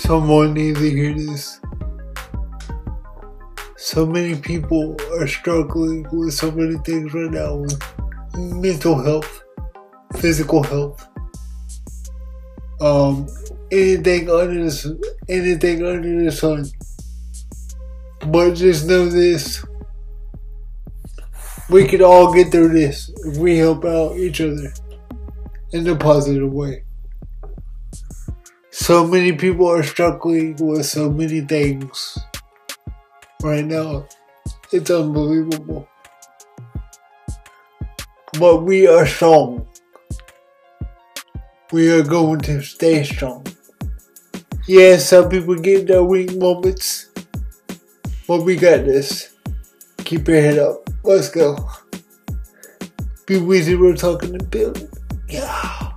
Someone needs to hear this. So many people are struggling with so many things right now with mental health, physical health, um, anything under the anything under the sun. But just know this: we can all get through this if we help out each other in a positive way. So many people are struggling with so many things right now. It's unbelievable. But we are strong. We are going to stay strong. Yeah, some people get their weak moments. But we got this. Keep your head up. Let's go. B Weezy, we're talking to building. Yeah.